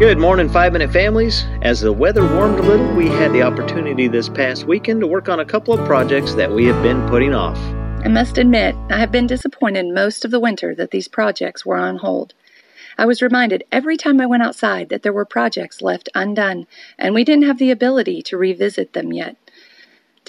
Good morning, Five Minute Families. As the weather warmed a little, we had the opportunity this past weekend to work on a couple of projects that we have been putting off. I must admit, I have been disappointed most of the winter that these projects were on hold. I was reminded every time I went outside that there were projects left undone, and we didn't have the ability to revisit them yet.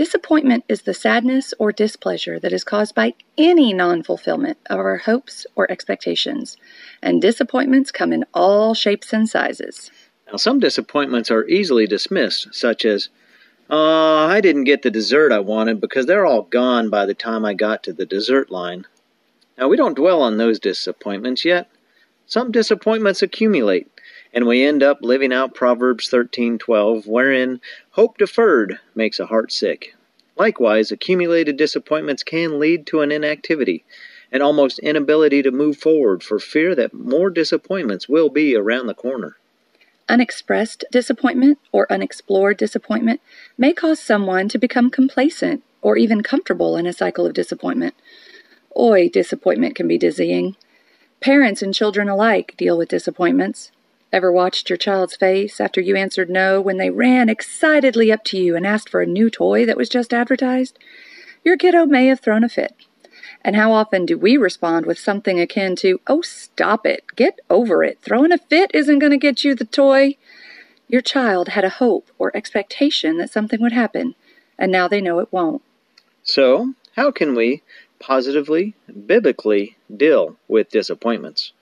Disappointment is the sadness or displeasure that is caused by any non fulfillment of our hopes or expectations, and disappointments come in all shapes and sizes. Now, some disappointments are easily dismissed, such as, Oh, I didn't get the dessert I wanted because they're all gone by the time I got to the dessert line. Now, we don't dwell on those disappointments yet. Some disappointments accumulate, and we end up living out Proverbs 13:12, wherein hope deferred makes a heart sick. Likewise, accumulated disappointments can lead to an inactivity, an almost inability to move forward for fear that more disappointments will be around the corner. Unexpressed disappointment or unexplored disappointment may cause someone to become complacent or even comfortable in a cycle of disappointment. Oi, disappointment can be dizzying. Parents and children alike deal with disappointments. Ever watched your child's face after you answered no when they ran excitedly up to you and asked for a new toy that was just advertised? Your kiddo may have thrown a fit. And how often do we respond with something akin to, Oh, stop it, get over it, throwing a fit isn't going to get you the toy? Your child had a hope or expectation that something would happen, and now they know it won't. So, how can we positively, biblically deal with disappointments?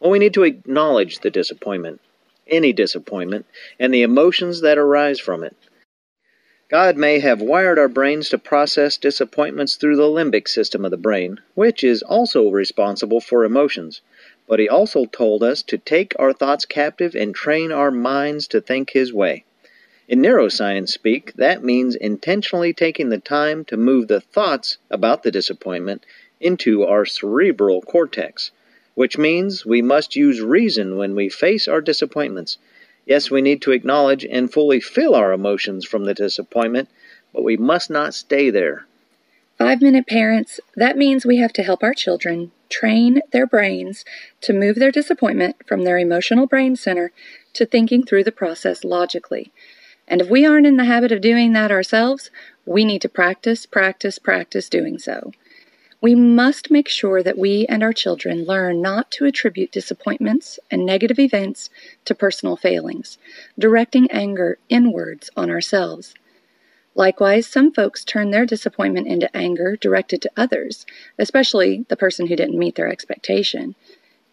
Well, we need to acknowledge the disappointment, any disappointment, and the emotions that arise from it. God may have wired our brains to process disappointments through the limbic system of the brain, which is also responsible for emotions. But He also told us to take our thoughts captive and train our minds to think His way. In neuroscience speak, that means intentionally taking the time to move the thoughts about the disappointment into our cerebral cortex which means we must use reason when we face our disappointments. Yes, we need to acknowledge and fully feel our emotions from the disappointment, but we must not stay there. Five minute parents, that means we have to help our children train their brains to move their disappointment from their emotional brain center to thinking through the process logically. And if we aren't in the habit of doing that ourselves, we need to practice, practice, practice doing so. We must make sure that we and our children learn not to attribute disappointments and negative events to personal failings, directing anger inwards on ourselves. Likewise, some folks turn their disappointment into anger directed to others, especially the person who didn't meet their expectation.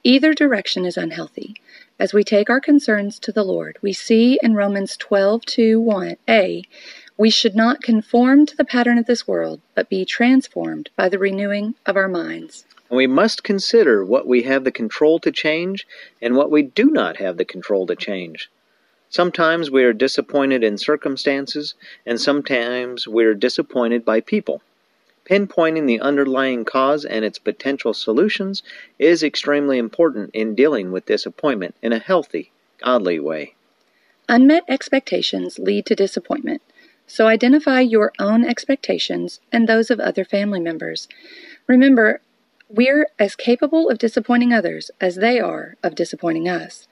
Either direction is unhealthy. As we take our concerns to the Lord, we see in Romans 12 1a we should not conform to the pattern of this world, but be transformed by the renewing of our minds. We must consider what we have the control to change and what we do not have the control to change. Sometimes we are disappointed in circumstances, and sometimes we are disappointed by people. Pinpointing the underlying cause and its potential solutions is extremely important in dealing with disappointment in a healthy, godly way. Unmet expectations lead to disappointment. So identify your own expectations and those of other family members. Remember, we're as capable of disappointing others as they are of disappointing us.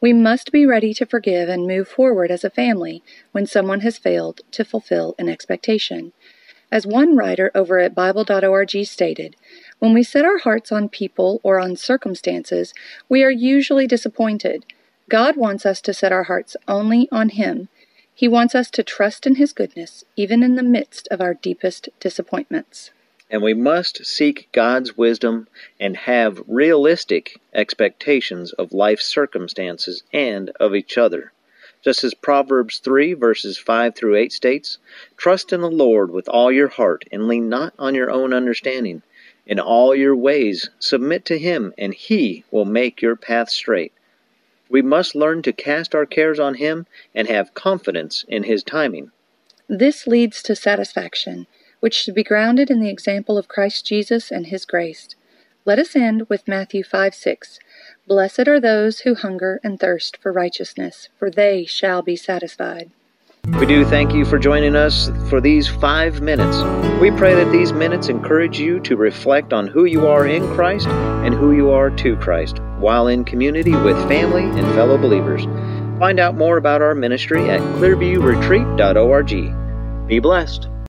We must be ready to forgive and move forward as a family when someone has failed to fulfill an expectation. As one writer over at Bible.org stated, when we set our hearts on people or on circumstances, we are usually disappointed. God wants us to set our hearts only on Him he wants us to trust in His goodness, even in the midst of our deepest disappointments. And we must seek God's wisdom and have realistic expectations of life's circumstances and of each other. Just as Proverbs 3, verses 5 through 8 states, Trust in the Lord with all your heart, and lean not on your own understanding. In all your ways submit to Him, and He will make your path straight. We must learn to cast our cares on Him and have confidence in His timing. This leads to satisfaction, which should be grounded in the example of Christ Jesus and His grace. Let us end with Matthew 5 6. Blessed are those who hunger and thirst for righteousness, for they shall be satisfied. We do thank you for joining us for these five minutes. We pray that these minutes encourage you to reflect on who you are in Christ and who you are to Christ while in community with family and fellow believers. Find out more about our ministry at clearviewretreat.org. Be blessed.